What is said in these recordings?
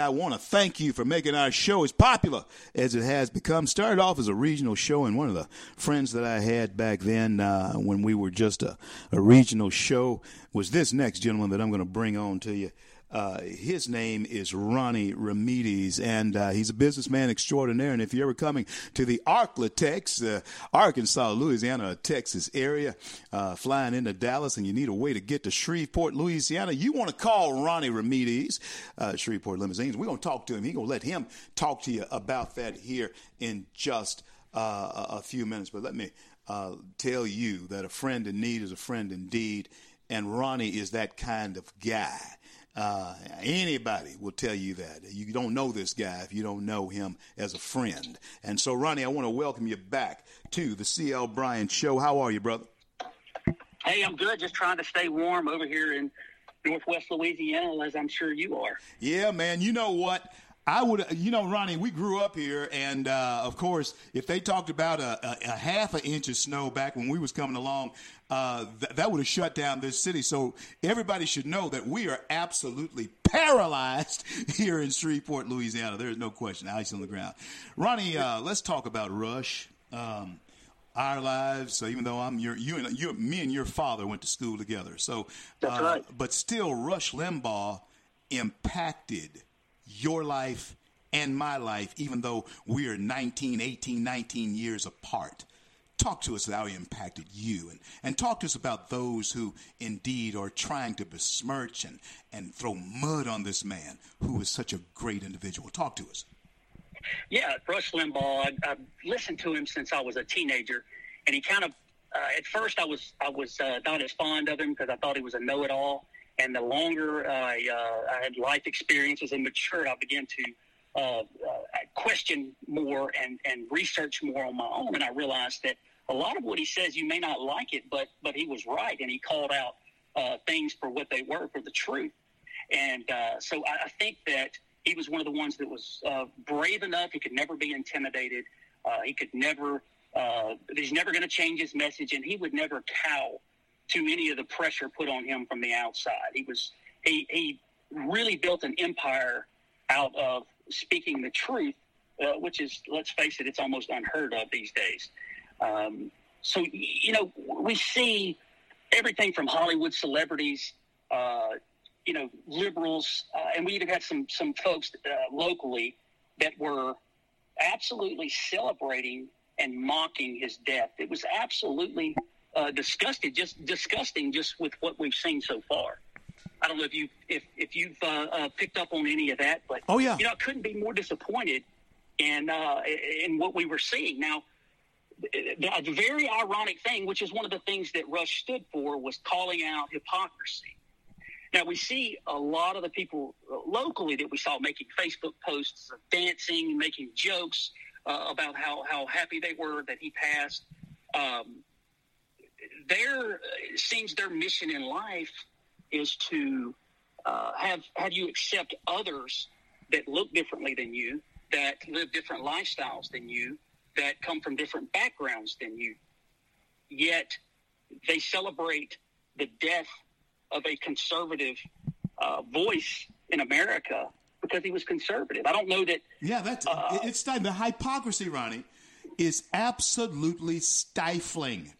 I want to thank you for making our show as popular as it has become. Started off as a regional show, and one of the friends that I had back then uh, when we were just a, a regional show was this next gentleman that I'm going to bring on to you. Uh, his name is Ronnie Remedies, and uh, he's a businessman extraordinaire. And if you're ever coming to the Arklatex, uh, Arkansas, Louisiana, Texas area, uh, flying into Dallas, and you need a way to get to Shreveport, Louisiana, you want to call Ronnie Remedies, uh, Shreveport Limousines. We're going to talk to him. He's going to let him talk to you about that here in just uh, a few minutes. But let me tell you that a friend in need is a friend indeed, and Ronnie is that kind of guy. Uh, anybody will tell you that. You don't know this guy if you don't know him as a friend. And so, Ronnie, I want to welcome you back to the CL Bryant Show. How are you, brother? Hey, I'm good. Just trying to stay warm over here in Northwest Louisiana, as I'm sure you are. Yeah, man. You know what? I would, you know, Ronnie, we grew up here, and uh, of course, if they talked about a, a, a, half an inch of snow back when we was coming along, uh, th- that would have shut down this city. So everybody should know that we are absolutely paralyzed here in Shreveport, Louisiana. There is no question, ice on the ground. Ronnie, uh, let's talk about Rush. Um, our lives. So even though I'm your, you and you, me and your father went to school together. So, That's right. but still, Rush Limbaugh impacted your life and my life, even though we are 19, 18, 19 years apart. Talk to us about how he impacted you and, and talk to us about those who indeed are trying to besmirch and, and throw mud on this man who is such a great individual. Talk to us. Yeah, Rush Limbaugh. I, have listened to him since I was a teenager, and he kind of uh, at first I was I was uh, not as fond of him because I thought he was a know-it-all. And the longer I, uh, I had life experiences and matured, I began to uh, uh, question more and, and research more on my own. And I realized that a lot of what he says, you may not like it, but but he was right, and he called out uh, things for what they were, for the truth. And uh, so I, I, think that he was one of the ones that was uh, brave enough. He could never be intimidated. he could never. he's never going to change his message, and he would never cow to any of the pressure put on him from the outside. He was he he really built an empire out of speaking the truth, uh, which is let's face it, it's almost unheard of these days. Um, so you know we see everything from Hollywood celebrities, uh, you know, liberals, uh, and we even had some some folks uh, locally that were absolutely celebrating and mocking his death. It was absolutely uh, disgusted, just disgusting, just with what we've seen so far. I don't know if you if if you've uh, uh, picked up on any of that, but oh yeah, you know, I couldn't be more disappointed in uh, in what we were seeing. Now, the very ironic thing, which is one of the things that Rush stood for, was calling out hypocrisy. Now we see a lot of the people uh, locally that we saw making Facebook posts of dancing, making jokes uh, about how how happy they were that he passed. Um, their seems their mission in life is to uh, have have you accept others that look differently than you, that live different lifestyles than you, that come from different backgrounds than you. Yet they celebrate the death of a conservative uh, voice in America because he was conservative. I don't know that. Yeah, that's uh, it's time. The hypocrisy, Ronnie, is absolutely stifling.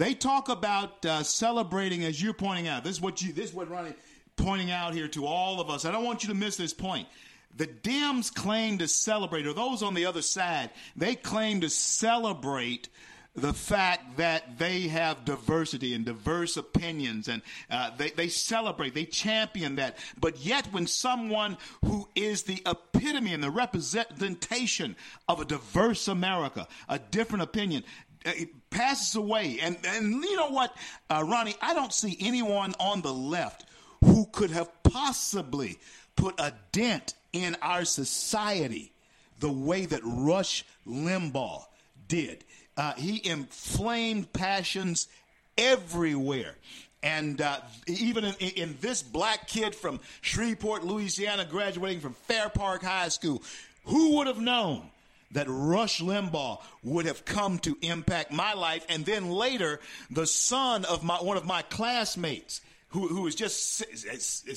They talk about uh, celebrating, as you're pointing out. This is what you. This is what Ronnie pointing out here to all of us. I don't want you to miss this point. The Dems claim to celebrate, or those on the other side, they claim to celebrate the fact that they have diversity and diverse opinions and uh, they, they celebrate, they champion that. But yet, when someone who is the epitome and the representation of a diverse America, a different opinion, it passes away. And, and you know what, uh, Ronnie, I don't see anyone on the left who could have possibly put a dent in our society the way that Rush Limbaugh did. Uh, he inflamed passions everywhere. And uh, even in, in, this black kid from Shreveport, Louisiana, graduating from Fair Park High School, who would have known that Rush Limbaugh would have come to impact my life. And then later, the son of my, one of my classmates, who, who was just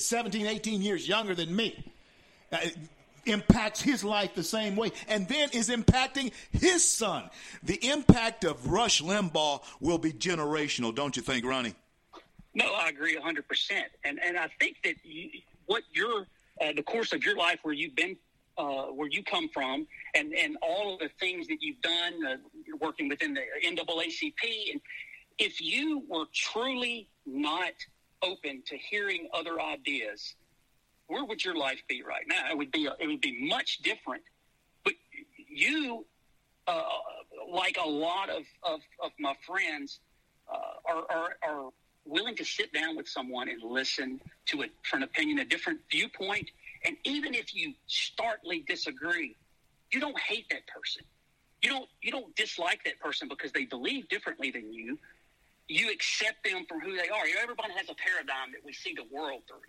17, 18 years younger than me, uh, impacts his life the same way and then is impacting his son. The impact of Rush Limbaugh will be generational, don't you think, Ronnie? No, I agree 100%. And and I think that you, what your uh, the course of your life where you've been uh, where you come from and, and all of the things that you've done uh, working within the NAACP and if you were truly not open to hearing other ideas where would your life be right now? It would be it would be much different. But you, uh, like a lot of, of, of my friends, uh, are, are, are willing to sit down with someone and listen to a different opinion, a different viewpoint. And even if you starkly disagree, you don't hate that person. You don't you don't dislike that person because they believe differently than you. You accept them for who they are. Everybody has a paradigm that we see the world through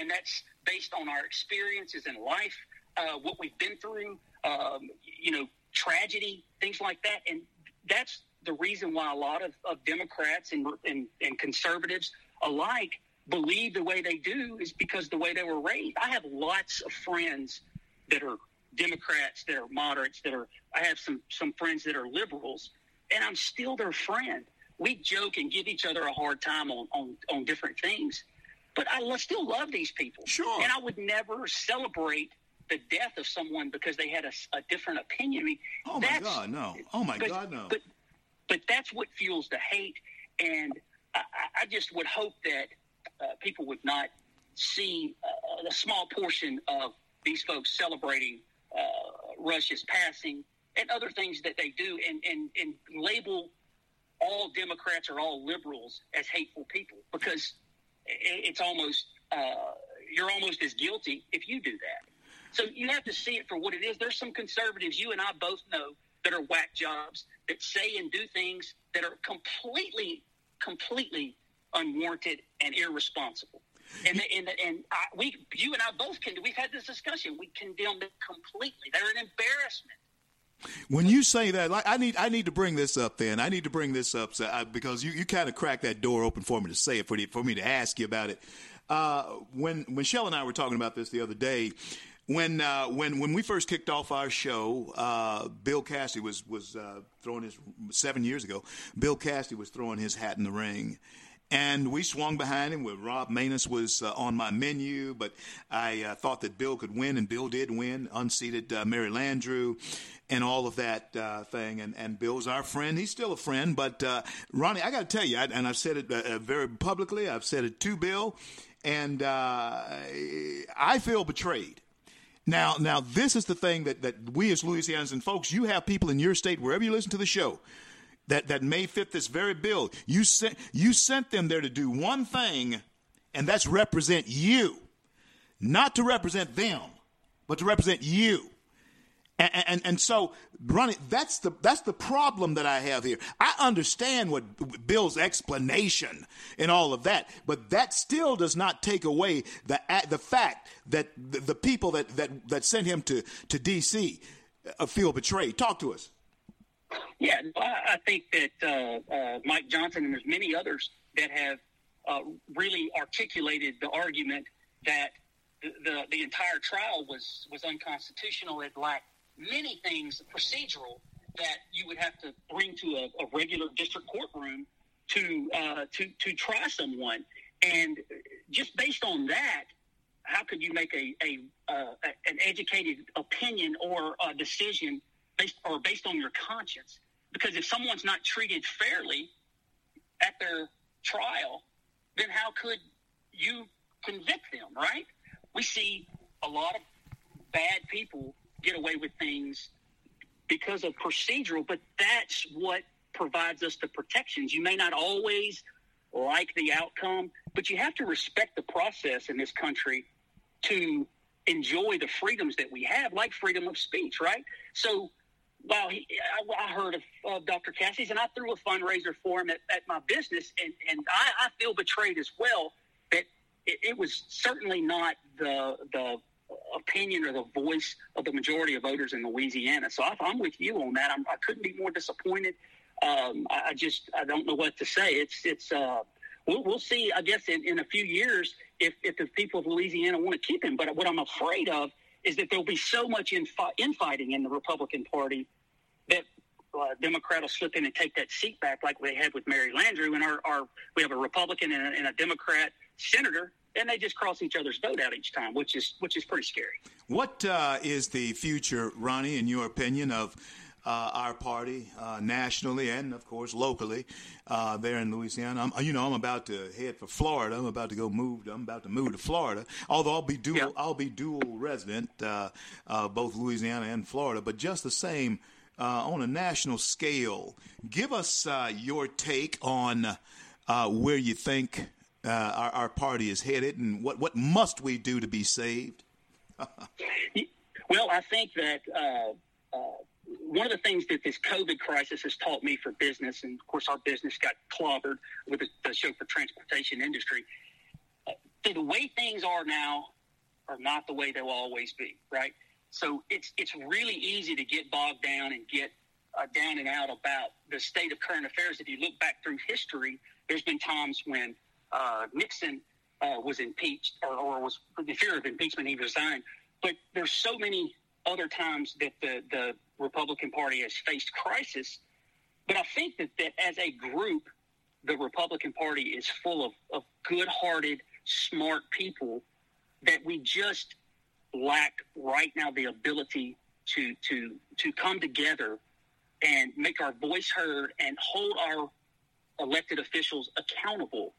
and that's based on our experiences in life, uh, what we've been through, um, you know, tragedy, things like that, and that's the reason why a lot of, of Democrats and, and, and conservatives alike believe the way they do is because the way they were raised. I have lots of friends that are Democrats, that are moderates, that are. I have some some friends that are liberals, and I'm still their friend. We joke and give each other a hard time on on, on different things, but I still love these people. Sure. And I would never celebrate the death of someone because they had a, a different opinion. I mean, oh my God, no! Oh my but, God, no! But but that's what fuels the hate, and I, I just would hope that uh, people would not see uh, a small portion of these folks celebrating uh, Rush's passing and other things that they do, and and and label all Democrats or all liberals as hateful people because it's almost uh, you're almost as guilty if you do that. So you have to see it for what it is. There's some conservatives you and I both know that are whack jobs that say and do things that are completely, completely unwarranted and irresponsible. And and and I, we, you and I both can. We've had this discussion. We condemn them completely. They're an embarrassment. When you say that, like I need, I need to bring this up. Then I need to bring this up so I, because you, you kind of cracked that door open for me to say it for, the, for me to ask you about it. Uh, when when Shell and I were talking about this the other day, when uh, when when we first kicked off our show, uh, Bill Cassidy was was uh, throwing his seven years ago. Bill Cassidy was throwing his hat in the ring, and we swung behind him. With Rob Maness was uh, on my menu, but I uh, thought that Bill could win, and Bill did win. Unseated uh, Mary Landrieu, and all of that uh, thing. And, and Bill's our friend. He's still a friend, but uh, Ronnie, I got to tell you, I, and I've said it uh, very publicly. I've said it to Bill, and I feel betrayed. Now, now this is the thing that, that we as Louisianans and folks, you have people in your state, wherever you listen to the show, that, that may fit this very bill. You sent, you sent them there to do one thing, and that's represent you. Not to represent them, but to represent you. And, and, and, so, Ronnie, that's the that's the problem that I have here. I understand what Bill's explanation and all of that, but that still does not take away the the fact that the, the people that, that that sent him to to D.C. Uh, feel betrayed. Talk to us. Yeah, I think that uh, uh, Mike Johnson and there's many others that have uh, really articulated the argument that the, the, the entire trial was was unconstitutional. It lacked many things procedural that you would have to bring to a, a regular district courtroom to uh, to to try someone. And just based on that, how could you make a, a uh, an educated opinion or a decision based or based on your conscience? Because if someone's not treated fairly at their trial, then how could you convict them? Right? We see a lot of bad people get away with things because of procedural, but that's what provides us the protections. You may not always like the outcome, but you have to respect the process in this country to enjoy the freedoms that we have, like freedom of speech, right? So, while he, I, I heard of, of Dr. Cassidy's, and I threw a fundraiser for him at, at my business, and, and I, I feel betrayed as well that it, it was certainly not the the opinion or the voice of the majority of voters in Louisiana. So I, am with you on that. I'm, I could not be more disappointed. Um, I, I, just I don't know what to say. It's it's uh, we'll, we'll see. I guess in, in a few years if if the people of Louisiana want to keep him. But what I'm afraid of is that there'll be so much infi- infighting in the Republican Party that uh, Democrat will slip in and take that seat back, like they had with Mary Landrieu, and our, our we have a Republican and a, and a Democrat senator, and they just cross each other's vote out each time, which is which is pretty scary. What uh, is the future, Ronnie, in your opinion, of uh, our party uh, nationally and, of course, locally uh, there in Louisiana. I'm, you know, I'm about to head for Florida. I'm about to go move. I'm about to move to Florida. Although I'll be dual, yeah. I'll be dual resident, uh, uh, both Louisiana and Florida. But just the same, uh, on a national scale, give us your take on where you think our, our party is headed and what what must we do to be saved. well, I think that one of the things that this COVID crisis has taught me for business, and of course our business got clobbered with the, the chauffeur transportation industry, uh, the way things are now are not the way they'll always be, right? So it's it's really easy to get bogged down and get uh, down and out about the state of current affairs. If you look back through history, there's been times when uh, Nixon uh, was impeached or, or was the fear of impeachment, he resigned. But there's so many other times that the, the Republican Party has faced crisis. But I think that, that as a group, the Republican Party is full of, of good hearted, smart people that we just lack right now the ability to, to, to come together and make our voice heard and hold our elected officials accountable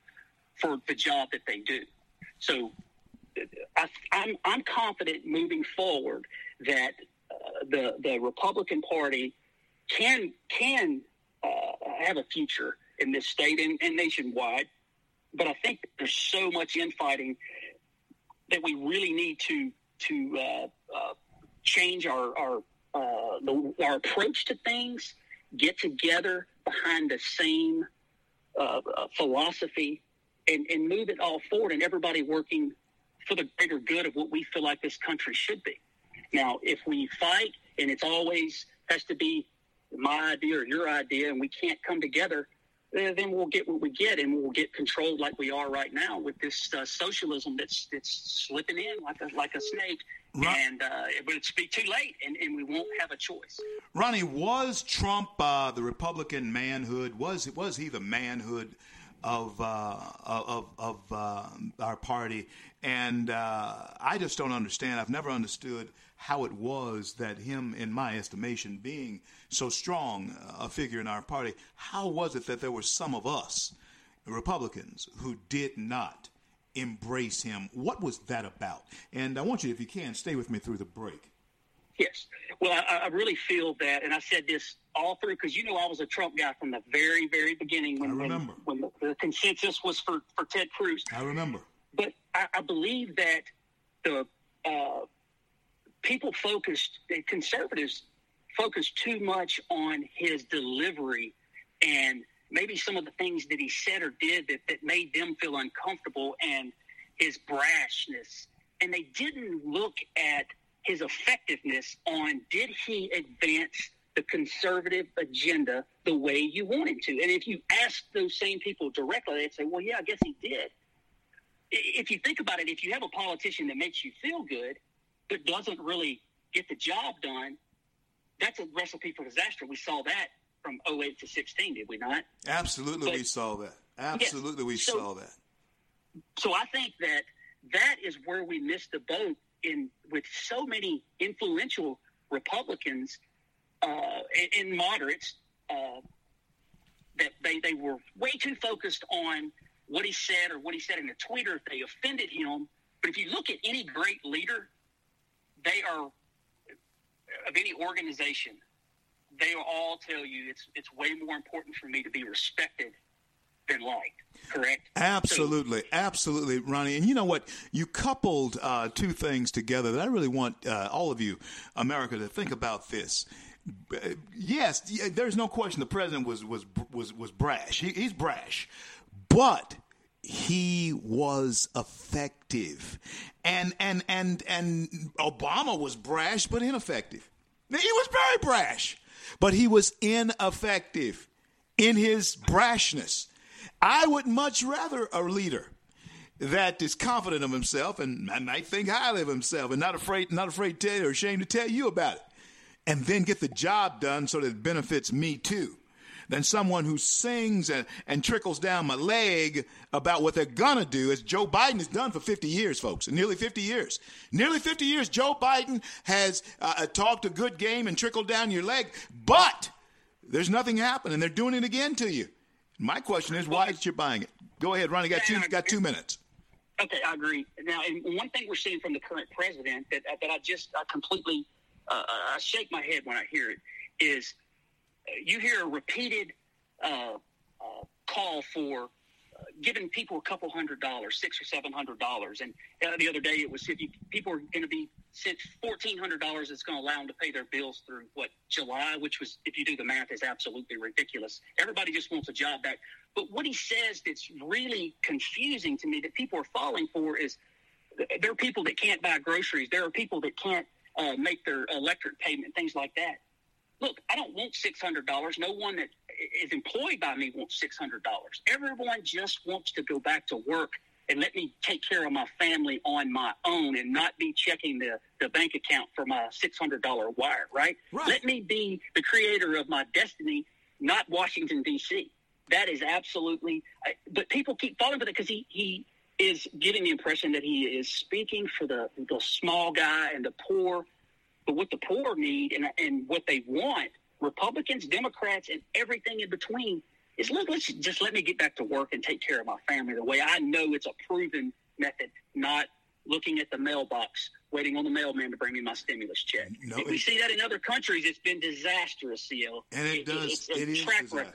for the job that they do. So I, I'm, I'm confident moving forward that uh, the the Republican Party can can uh, have a future in this state and, and, nationwide. But I think there's so much infighting that we really need to to uh, uh change our our uh, the, our approach to things, get together behind the same uh, philosophy, and, and move it all forward, and everybody working for the greater good of what we feel like this country should be. Now, if we fight and it's always has to be my idea or your idea and we can't come together, then we'll get what we get and we'll get controlled like we are right now with this uh, socialism that's that's slipping in like a like a snake. Ron- and uh, it would be too late, and, and we won't have a choice. Ronnie, was Trump uh, the Republican manhood? Was was he the manhood of uh, of of uh, our party? And uh, I just don't understand. I've never understood how it was that him, in my estimation, being so strong a figure in our party, how was it that there were some of us, Republicans, who did not embrace him? What was that about? And I want you, if you can, stay with me through the break. Yes. Well, I, I really feel that, and I said this all through because you know I was a Trump guy from the very, very beginning. When, I remember when, when the, the consensus was for for Ted Cruz. I remember. But I, I believe that the uh, people focused, conservatives focused too much on his delivery and maybe some of the things that he said or did that, that made them feel uncomfortable and his brashness. And they didn't look at his effectiveness on did he advance the conservative agenda the way you want him to? And if you ask those same people directly, they'd say, well, yeah, I guess he did if you think about it, if you have a politician that makes you feel good, but doesn't really get the job done, that's a recipe for disaster. We saw that from 08 to 16, did we not? Absolutely, but, we saw that. Absolutely, we so, saw that. So I think that that is where we missed the boat in with so many influential Republicans uh, and, and moderates uh, that they, they were way too focused on – what he said or what he said in a tweet or if they offended him. But if you look at any great leader, they are of any organization, they all tell you it's it's way more important for me to be respected than liked. Correct. Absolutely, so, absolutely, Ronnie. And you know what? You coupled uh, two things together that I really want uh, all of you, America, to think about this. Yes, there's no question the president was was was was brash. He, he's brash, but he was effective. And and and and Obama was brash but ineffective. He was very brash, but he was ineffective in his brashness. I would much rather a leader that is confident of himself and might think highly of himself and not afraid, not afraid to or ashamed to tell you about it, and then get the job done so that it benefits me too than someone who sings and, and trickles down my leg about what they're going to do, as Joe Biden has done for 50 years, folks, nearly 50 years. Nearly 50 years, Joe Biden has uh, uh, talked a good game and trickled down your leg, but there's nothing happening. They're doing it again to you. My question is, why is you buying it? Go ahead, Ronnie. Got two. Got two minutes. Okay, I agree. Now, and one thing we're seeing from the current president that that I just I completely uh, I shake my head when I hear it is you hear a repeated uh, uh, call for uh, giving people a couple hundred dollars, six or seven hundred dollars. And uh, the other day it was if you, people are going to be sent fourteen hundred dollars, it's going to allow them to pay their bills through what July, which was, if you do the math, is absolutely ridiculous. Everybody just wants a job back. But what he says that's really confusing to me that people are falling for is there are people that can't buy groceries. There are people that can't uh, make their electric payment, things like that look, I don't want $600. No one that is employed by me wants $600. Everyone just wants to go back to work and let me take care of my family on my own and not be checking the, the bank account for my $600 wire, right? right? Let me be the creator of my destiny, not Washington, D.C. That is absolutely, but people keep falling for that because he, he is giving the impression that he is speaking for the, the small guy and the poor but what the poor need and, and what they want, Republicans, Democrats, and everything in between, is look, let's just let me get back to work and take care of my family the way I know it's a proven method, not looking at the mailbox, waiting on the mailman to bring me my stimulus check. No, if we see that in other countries, it's been disastrous, CL. And it, it does. It's it is disastrous. Record.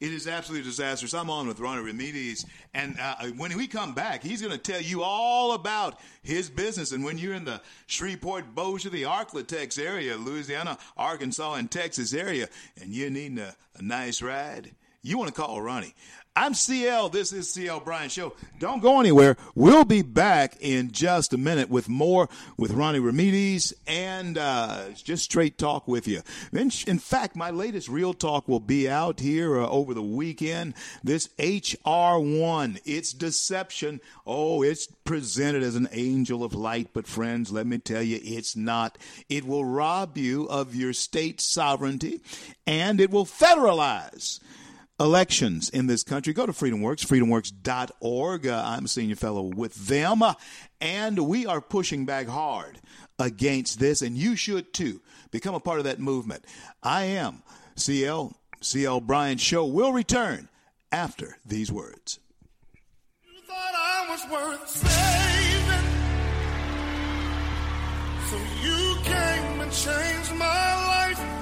It is absolutely disastrous. I'm on with Ronnie Remedies, and uh, when we come back, he's going to tell you all about his business. And when you're in the Shreveport, Bossier, the Arklatex area, Louisiana, Arkansas, and Texas area, and you're needing a, a nice ride, you want to call Ronnie. I'm CL. This is CL Bryant Show. Don't go anywhere. We'll be back in just a minute with more with Ronnie Remedies and uh, just straight talk with you. In, in fact, my latest Real Talk will be out here uh, over the weekend. This HR1, it's deception. Oh, it's presented as an angel of light, but friends, let me tell you, it's not. It will rob you of your state sovereignty and it will federalize elections in this country. Go to FreedomWorks, freedomworks.org. Uh, I'm a senior fellow with them, uh, and we are pushing back hard against this, and you should too. Become a part of that movement. I am CL, CL Bryant Show will return after these words. So you came and changed my life.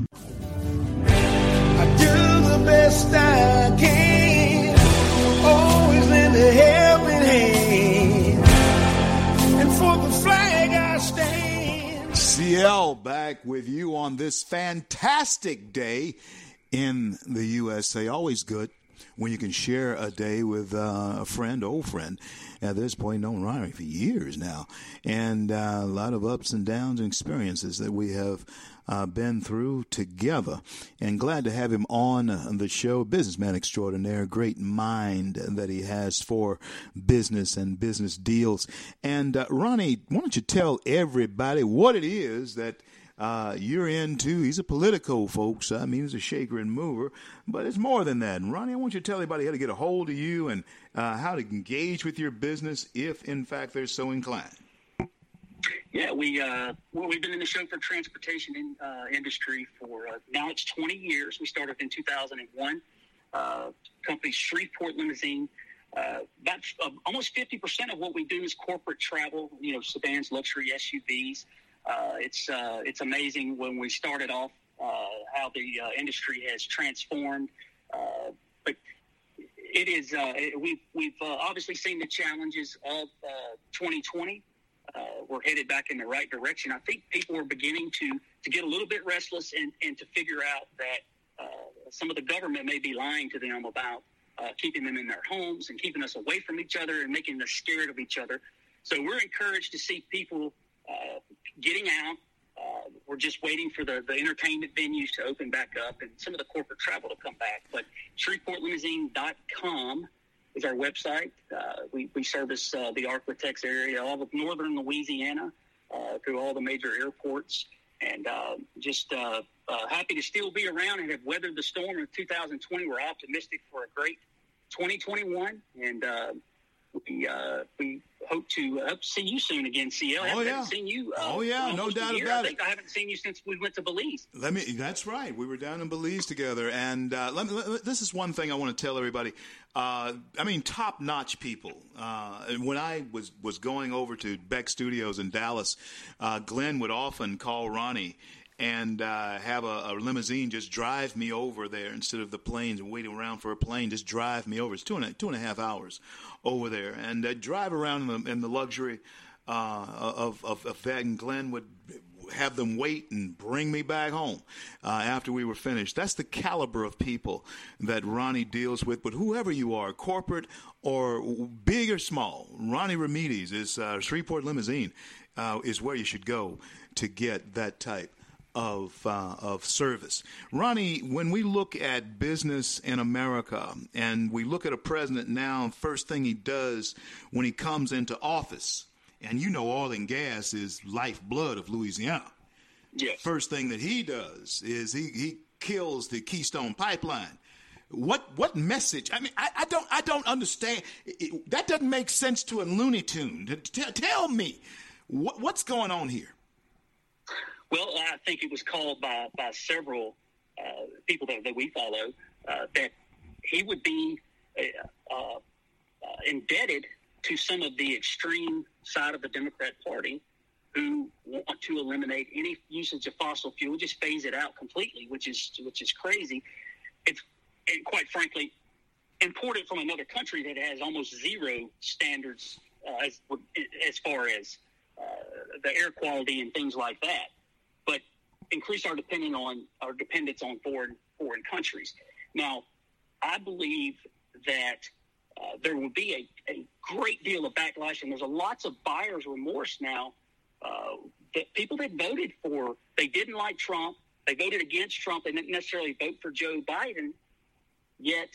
best I can. Always lend a helping hand. And for the flag I stand. CL back with you on this fantastic day in the USA. Always good when you can share a day with uh, a friend, old friend. At this point, known Ronnie for years now, and uh, a lot of ups and downs and experiences that we have uh, been through together. And glad to have him on the show. Businessman extraordinaire, great mind that he has for business and business deals. And uh, Ronnie, why don't you tell everybody what it is that uh, you're into. He's a political, folks. I mean, he's a shaker and mover, but it's more than that. And Ronnie, I want you to tell everybody how to get a hold of you and uh, how to engage with your business if, in fact, they're so inclined. Yeah, we uh, well, we've been in the chauffeur transportation in, uh, industry for uh, now it's 20 years. We started in 2001. Uh, company Shreveport Limousine. Uh, about uh, almost 50% of what we do is corporate travel. You know, sedans, luxury SUVs. Uh, it's uh, it's amazing when we started off uh, how the industry has transformed. But it is we've we've obviously seen the challenges of uh, 2020. Uh, we're headed back in the right direction. I think people are beginning to to get a little bit restless and, and to figure out that some of the government may be lying to them about uh, keeping them in their homes and keeping us away from each other and making us scared of each other. So we're encouraged to see people uh, getting out. Uh, we're just waiting for the, the entertainment venues to open back up and some of the corporate travel to come back. But ShreveportLimousine.com is our website. Uh, we, we service uh, the Arklatex area, all of northern Louisiana, uh, through all the major airports. And uh, just uh, happy to still be around and have weathered the storm of 2020. We're optimistic for a great 2021. And we, uh, we hope to uh, hope to see you soon again, CL. I Oh, haven't yeah. seen you. Uh, Oh, yeah, no doubt about I think it. I haven't seen you since we went to Belize. Let me. That's right. We were down in Belize together, and uh, let me, let- this is one thing I want to tell everybody. Uh, I mean, top-notch people. Uh, when I was was going over to Beck Studios in Dallas, uh, Glenn would often call Ronnie and uh, have a, a limousine just drive me over there instead of the planes and waiting around for a plane. Just drive me over. It's two and a, two and a half hours over there, and uh, drive around in the, in the luxury uh, of, of of. And Glenn would have them wait and bring me back home uh, after we were finished. That's the caliber of people that Ronnie deals with. But whoever you are, corporate or big or small, Ronnie Remedies is uh, Shreveport Limousine uh, is where you should go to get that type of uh, of service. Ronnie, when we look at business in America and we look at a president now, first thing he does when he comes into office, and you know oil and gas is lifeblood of Louisiana. Yes. First thing that he does is he, he kills the Keystone Pipeline. What what message? I mean, I, I don't I don't understand. It- that doesn't make sense to a Looney Tune. T- tell me what, what's going on here. Well, I think it was called by, by several uh, people that, that we follow uh, that he would be uh, uh, indebted to some of the extreme side of the Democrat Party who want to eliminate any usage of fossil fuel, just phase it out completely, which is which is crazy. It's and quite frankly imported from another country that has almost zero standards uh, as as far as uh, the air quality and things like that, increase our depending on our dependence on foreign foreign countries. Now, I believe that uh, there will be a, a great deal of backlash, and there's a lots of buyer's remorse now. Uh, that people that voted for, they didn't like Trump, they voted against Trump, they didn't necessarily vote for Joe Biden, yet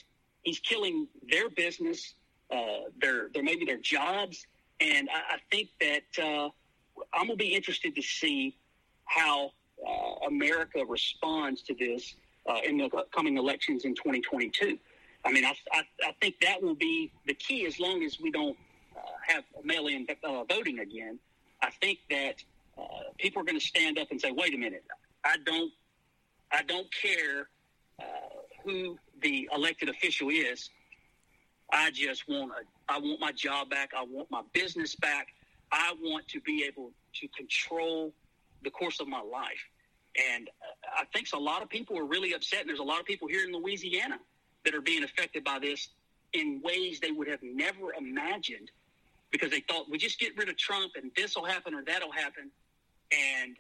he's killing their business, uh, their, their maybe their jobs, and I, I think that uh, I'm gonna be interested to see how uh, America responds to this uh, in the coming elections in 2022. I mean, I, I, I think that will be the key as long as we don't uh, have mail-in uh, voting again. I think that uh, people are going to stand up and say, "Wait a minute, I don't, I don't care uh, who the elected official is. I just want a, I want my job back. I want my business back. I want to be able to control the course of my life." And uh, I think a lot of people are really upset, and there's a lot of people here in Louisiana that are being affected by this in ways they would have never imagined because they thought we just get rid of Trump and this will happen or that'll happen. And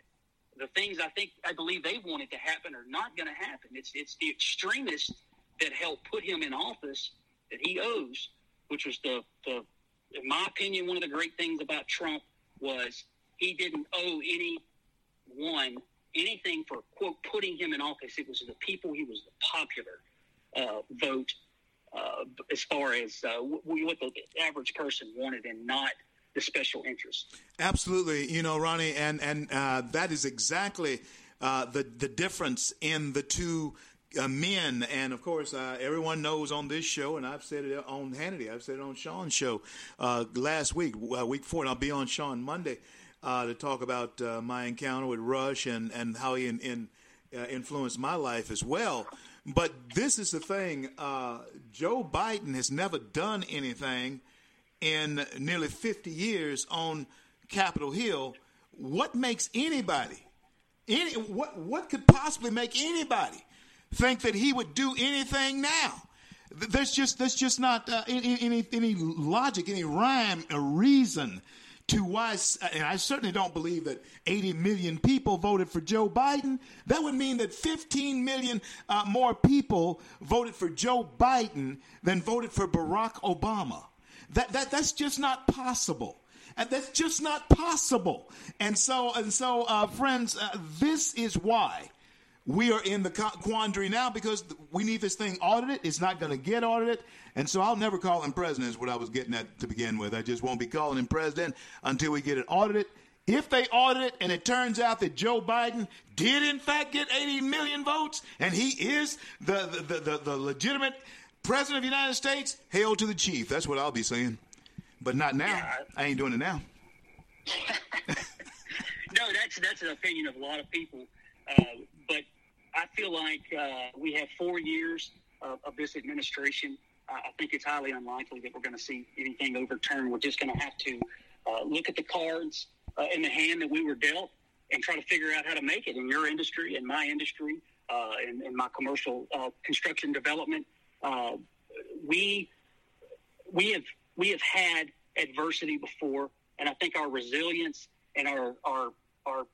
the things I think I believe they wanted to happen are not going to happen. It's it's the extremists that helped put him in office that he owes, which was the the in my opinion one of the great things about Trump was he didn't owe anyone anything for quote putting him in office. It was the people. He was the popular uh, vote uh, as far as uh, what the average person wanted, and not the special interest. Absolutely, you know, Ronnie, and and uh, that is exactly uh, the the difference in the two uh, men. And of course, everyone knows on this show, and I've said it on Hannity, I've said it on Sean's show last week, week four, and I'll be on Sean Monday. Uh, to talk about uh, my encounter with Rush and, and how he in, in, uh, influenced my life as well. But this is the thing Joe Biden has never done anything in nearly 50 years on Capitol Hill. What makes anybody, any, what, what could possibly make anybody think that he would do anything now? There's just there's just not uh, any, any any logic, any rhyme, a reason to why, and I certainly don't believe that 80 million people voted for Joe Biden. That would mean that 15 million uh, more people voted for Joe Biden than voted for Barack Obama. That, that, that's just not possible. And that's just not possible. And so, and so, uh, friends, uh, this is why we are in the quandary now because we need this thing audited. It's not going to get audited. And so I'll never call him president, is what I was getting at to begin with. I just won't be calling him president until we get it audited. If they audit it and it turns out that Joe Biden did in fact get 80 million votes and he is the, the, the, the legitimate president of the United States, hail to the chief. That's what I'll be saying. But not now. Yeah. I ain't doing it now. no, that's that's an opinion of a lot of people. Uh, but I feel like uh, we have four years of, of this administration. Uh, I think it's highly unlikely that we're going to see anything overturned. We're just going to have to uh, look at the cards uh, in the hand that we were dealt and try to figure out how to make it in your industry, in my industry, uh, in, in, my commercial uh, construction development. we we have we have had adversity before, and I think our resilience and our our our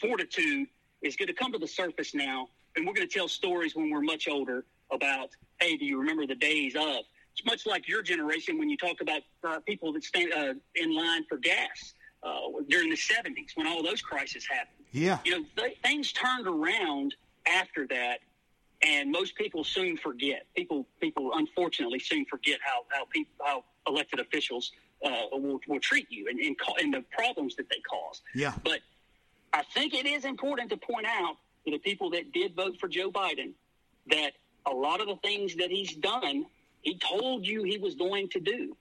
fortitude is going to come to the surface now and we're going to tell stories when we're much older about, hey, do you remember the days of? It's much like your generation when you talk about uh, people that stand uh, in line for gas uh, during the 70s when all those crises happened. Yeah. You know, th- things turned around after that, and most people soon forget. People, people unfortunately soon forget how, how, people, how elected officials uh, will, will treat you and, and, and the problems that they cause. Yeah. But I think it is important to point out the people that did vote for Joe Biden that a lot of the things that he's done, he told you he was going to do.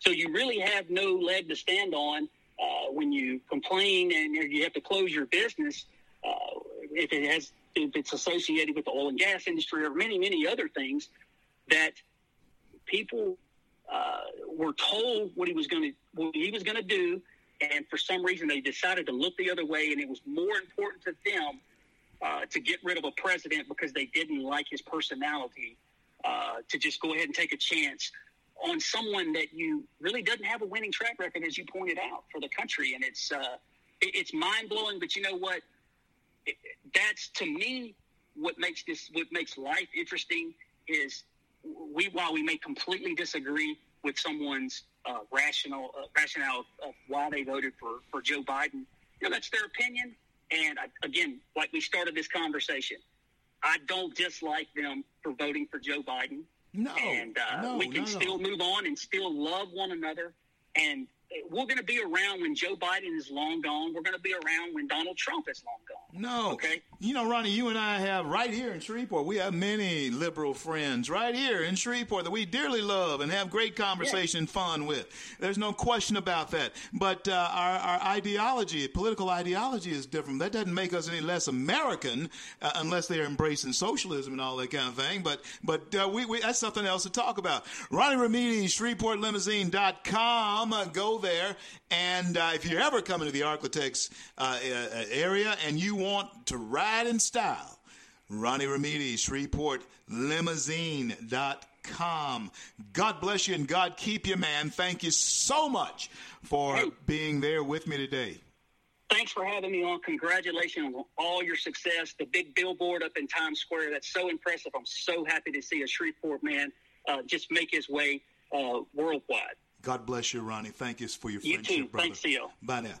So you really have no leg to stand on uh, when you complain and you have to close your business uh, if it has if it's associated with the oil and gas industry or many many other things that people uh, were told what he was going to what he was going to do, and for some reason they decided to look the other way, and it was more important to them uh, to get rid of a president because they didn't like his personality, uh, to just go ahead and take a chance on someone that you really doesn't have a winning track record, as you pointed out, for the country. And it's uh, it, it's mind blowing. But you know what? It, that's to me what makes this what makes life interesting is we while we may completely disagree with someone's uh, rational uh, rationale of, why they voted for for Joe Biden, you know that's their opinion and I, again, like we started this conversation, I don't dislike them for voting for Joe Biden. No, and uh, no, we can no, still no. move on and still love one another. And we're going to be around when Joe Biden is long gone. We're going to be around when Donald Trump is long gone. No. Okay. You know, Ronnie, you and I have right here in Shreveport, we have many liberal friends right here in Shreveport that we dearly love and have great conversation and fun with. There's no question about that. But uh, our, our ideology, political ideology is different. That doesn't make us any less American uh, unless they're embracing socialism and all that kind of thing. But but uh, we, we, that's something else to talk about. Ronnie Remedies, ShreveportLimousine.com. Uh, go there. And uh, if you're ever coming to the Arklatex uh, area and you want to ride in style, Ronnie Remedies, Shreveport Limousine.com. God bless you and God keep you, man. Thank you so much for being there with me today. Thanks for having me on. Congratulations on all your success. The big billboard up in Times Square, that's so impressive. I'm so happy to see a Shreveport man uh, just make his way uh, worldwide. God bless you, Ronnie. Thank you for your You friendship, too. brother. Thanks, Theo. Bye now.